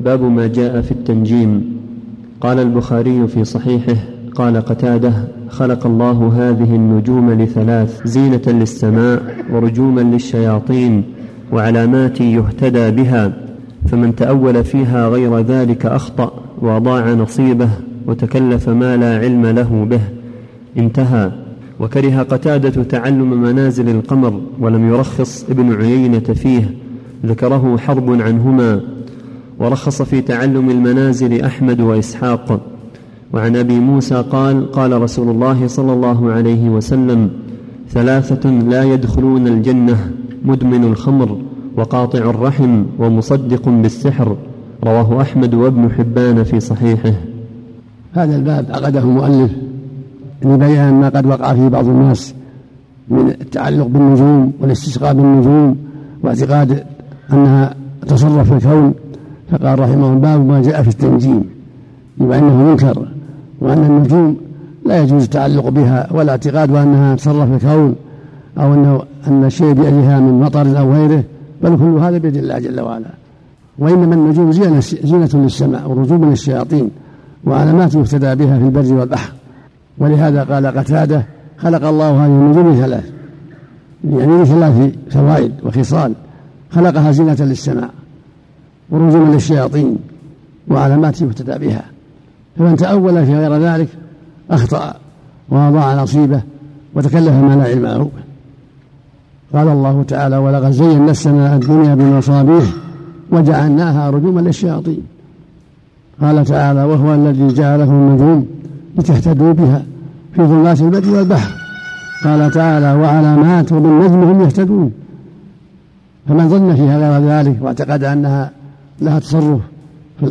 باب ما جاء في التنجيم. قال البخاري في صحيحه قال قتادة خلق الله هذه النجوم لثلاث زينة للسماء ورجوما للشياطين وعلامات يهتدى بها فمن تأول فيها غير ذلك أخطأ وأضاع نصيبه وتكلف ما لا علم له به. انتهى. وكره قتادة تعلم منازل القمر ولم يرخص ابن عيينة فيه ذكره حرب عنهما. ورخص في تعلم المنازل أحمد وإسحاق. وعن أبي موسى قال قال رسول الله صلى الله عليه وسلم ثلاثة لا يدخلون الجنة مدمن الخمر وقاطع الرحم ومصدق بالسحر. رواه أحمد وابن حبان في صحيحه. هذا الباب عقده المؤلف لبيان ما قد وقع في بعض الناس من التعلق بالنجوم والاستسقاء بالنجوم واعتقاد أنها تصرف في الكون. فقال رحمه الله باب ما جاء في التنجيم بما أنه منكر وأن النجوم لا يجوز التعلق بها ولا اعتقاد أنها تصرف الكون أو انه أن الشيء بيدها من مطر أو غيره بل كل هذا بيد الله جل وعلا. وإنما النجوم زينة زينة للسماء ورجوم للشياطين وعلامات يهتدى بها في البر والبحر. ولهذا قال قتادة خلق الله هذه النجوم لثلاث يعني لثلاث فوائد وخصال. خلقها زينة للسماء. ورجوما للشياطين وعلامات يهتدى بها. فمن تأول في غير ذلك أخطأ وأضاع نصيبه وتكلف ما لا علم له. قال الله تعالى ولقد زينا السماء الدنيا بمصابيح وجعلناها رجوما للشياطين قال تعالى وهو الذي جعل لكم النجوم لتهتدوا بها في ظلمات البر والبحر قال تعالى وعلامات وبالنجم هم يهتدون فمن ظن فيها غير ذلك واعتقد أنها لها تصرف في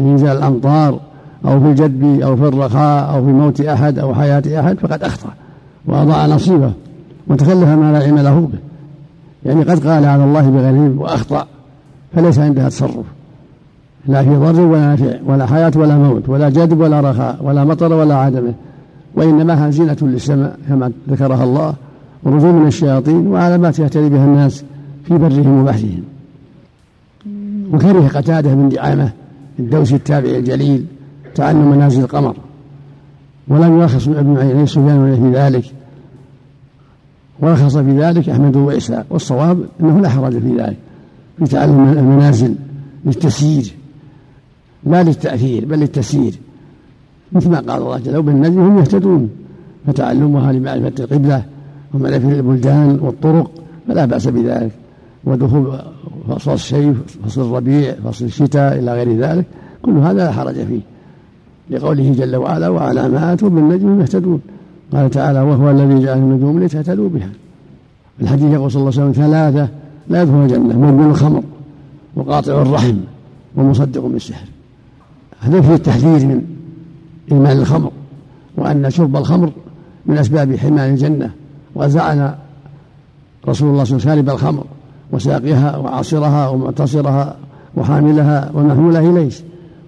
إنزال الأمطار أو في الجدب أو في الرخاء أو في موت أحد أو حياة أحد فقد أخطأ واضاع نصيبه وتكلف ما لا علم له به. يعني قد قال على الله بغير وأخطأ فليس عندها تصرف. لا في ضر ولا نفع ولا حياة ولا موت ولا جدب ولا رخاء ولا مطر ولا عدمه. وإنما هي زينة للسماء كما ذكرها الله ورجوم من الشياطين وعلامات يهتدي بها الناس في برهم وبحرهم. وكره قتادة بن دعامة الدوسي التابعي الجليل تعلم منازل القمر. ولم يرخص ابن عيني سفيان في ذلك. ورخص في ذلك أحمد وإسحاق والصواب أنه لا حرج في ذلك في تعلم المنازل للتسيير. لا للتأثير بل للتسيير. مثل ما قال الله جل وبالنجم هم يهتدون فتعلمها لمعرفة القبلة ومعرفة البلدان والطرق فلا بأس بذلك. ودخول فصل الشيء فصل الربيع فصل الشتاء إلى غير ذلك كل هذا لا حرج فيه. لقوله جل وعلا وعلامات بالنجم يهتدون قال تعالى وهو الذي جعل النجوم لتهتدوا بها الحديث يقول صلى الله عليه وسلم ثلاثة لا يدخل الجنة مدمن الخمر وقاطع الرحم ومصدق بالسحر هذا فيه التحذير من إيمان الخمر وأن شرب الخمر من أسباب حماية الجنة. وزعن رسول الله صلى الله عليه وسلم شارب الخمر. وساقيها وعاصرها ومعتصرها وحاملها ومحمولها إليه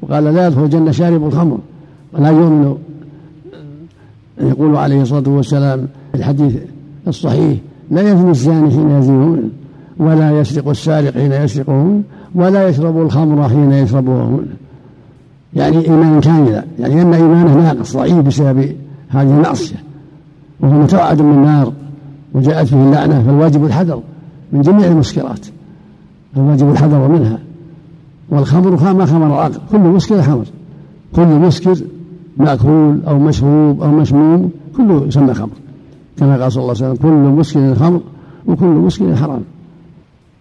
وقال لا يدخل الجنة شارب الخمر. ولا يؤمن. يقول عليه الصلاة والسلام في الحديث الصحيح لا يزني الزاني حين يزنيهن ولا يسرق السارق حين يسرقهن ولا يشرب الخمر حين يشربهن يعني إيمانا كاملا يعني أن إيمانه ناقص ضعيف بسبب هذه المعصية. وهو متوعد من النار. وجاءت فيه اللعنة فالواجب الحذر. من جميع المسكرات الواجب الحذر منها. والخمر ما خمر العقل كل مسكر خمر كل مسكر مأكول أو مشروب أو مسموم كله يسمى خمر كما قال صلى الله عليه وسلم كل مسكر خمر وكل مسكر حرام.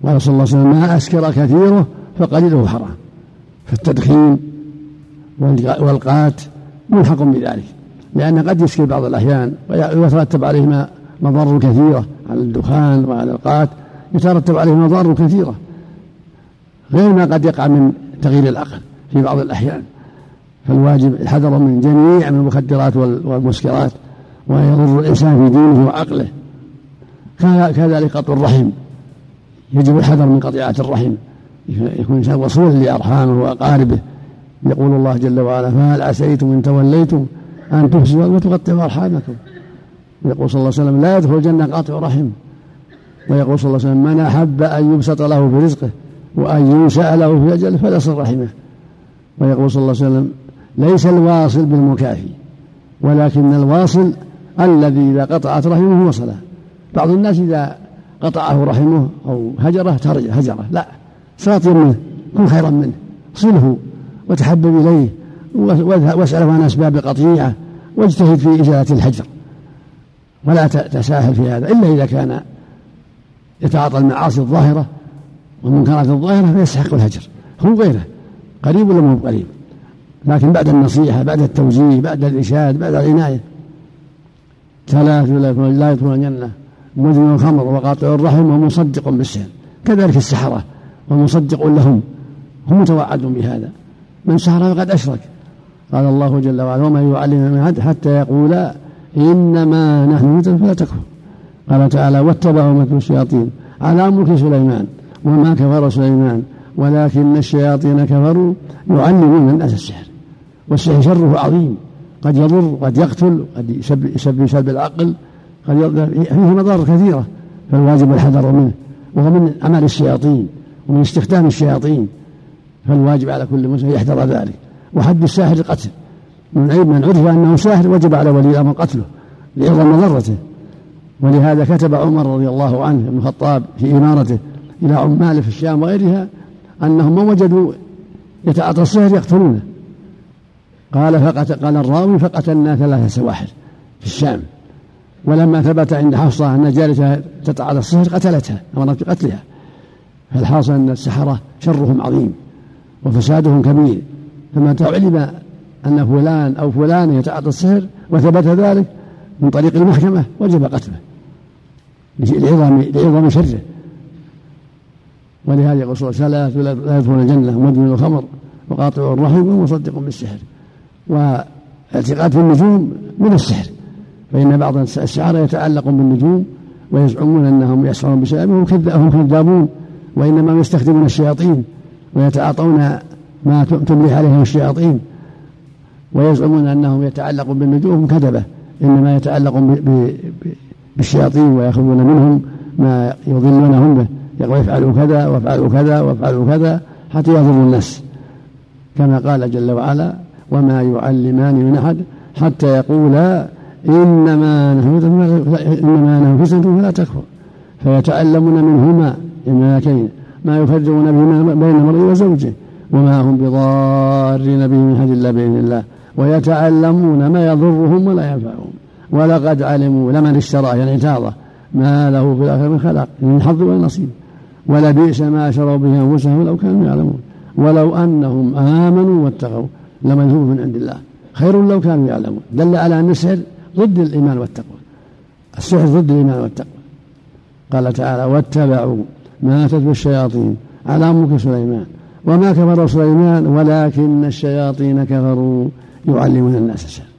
قال صلى الله عليه وسلم ما أسكر كثيره فقليله حرام. فالتدخين والقات ملحق بذلك. لأن قد يسكر بعض الأحيان ويترتب عليه مضار كثيرة على الدخان وعلى القات. يترتب عليه مضار كثيرة غير ما قد يقع من تغيير العقل في بعض الأحيان. فالواجب الحذر من جميع المخدرات والمسكرات ويضر الإنسان في دينه وعقله. كذلك قطع الرحم. يجب الحذر من قطيعة الرحم. يكون الإنسان وصول لأرحامه وأقاربه. يقول الله جل وعلا فهل عسيتم إن توليتم أن تفسدوا وتقطعوا أرحامكم؟ يقول صلى الله عليه وسلم لا يدخل الجنة قاطع رحم. ويقول صلى الله عليه وسلم من أحب أن يبسط له في رزقه وأن سأله في أجل فليصل رحمه. ويقول صلى الله عليه وسلم ليس الواصل بالمكافي ولكن الواصل الذي إذا قطعت رحمه وصله. بعض الناس إذا قطعه رحمه أو هجره هجره لا ساطر منه كن خيرا منه صله وتحبب إليه واسأله عن أسباب قطيعة واجتهد في إزالة الهجر ولا تساهل في هذا إلا إذا كان يتعاطى المعاصي الظاهرة والمنكرات الظاهرة فيستحق الهجر. هو غيره. قريب ولا مو قريب؟ لكن بعد النصيحة بعد التوجيه بعد الإرشاد بعد العناية. ثلاث لا يدخلون الجنة. مدمن الخمر وقاطع الرحم ومصدق بالسحر. كذلك السحرة ومصدق لهم. هم متوعدون بهذا. من سحر فقد أشرك. قال الله جل وعلا وما يعلم من حتى يقول إنما نحن فلا تكفر. قال تعالى واتبعوا مثل الشياطين على ملك سليمان وما كفر سليمان ولكن الشياطين كفروا يعلمون الناس السحر والسحر شره عظيم قد يضر قد يقتل قد يسبب سلب العقل قد فيه مضار كثيرة فالواجب الحذر منه وهو من أعمال الشياطين ومن استخدام الشياطين فالواجب على كل مسلم يحذر ذلك. وحد الساحر القتل من عيب من عرف أنه ساحر وجب على ولي الأمر قتله لعظم ضرته ولهذا كتب عمر رضي الله عنه بن الخطاب في إمارته إلى عماله في الشام وغيرها أنهم ما وجدوا يتعاطى السحر يقتلونه. قال فقتل قال الراوي فقتلنا ثلاثة سواحل في الشام. ولما ثبت عند حفصة أن جارتها تتعاطى السحر قتلتها أمرت بقتلها. فالحاصل أن السحرة شرهم عظيم وفسادهم كبير. فمتى علم أن فلان أو فلان يتعاطى السحر وثبت ذلك من طريق المحكمة وجب قتله. لعظم لعظم شره. ولهذا يقول صلى الله عليه وسلم لا يدخلون الجنة مدمن الخمر وقاطع الرحم ومصدق بالسحر. واعتقاد في النجوم من السحر فإن بعض السحرة يتعلقون بالنجوم ويزعمون أنهم يسحرون بسببه هم كذابون وإنما يستخدمون الشياطين ويتعاطون ما تملي عليهم الشياطين ويزعمون أنهم يتعلقون بالنجوم كذبة إنما يتعلقون بالشياطين ويأخذون منهم ما يضلونهم به. يقول افعلوا كذا وافعلوا كذا وافعلوا كذا حتى يضروا الناس. كما قال جل وعلا وما يعلمان من أحد حتى يقولا إنما نحن إنما نحن فلا تكفر. فيتعلمون منهما الملكين ما يفرقون به بين المرء وزوجه وما هم بضارين به من حد إلا بإذن الله. ويتعلمون ما يضرهم ولا ينفعهم. ولقد علموا لمن اشترى يعني تاضه ما له في الآخرة من خلاق من حظ ولا نصيب ولبئس ما شروا به أنفسهم لو كانوا يعلمون. ولو أنهم آمنوا واتقوا لمنهوب من عند الله. خير لو كانوا يعلمون. دل على أن السحر ضد الإيمان والتقوى. السحر ضد الإيمان والتقوى. قال تعالى واتبعوا ما تتلو الشياطين على ملك سليمان وما كفر سليمان ولكن الشياطين كفروا يعلمون الناس السحر.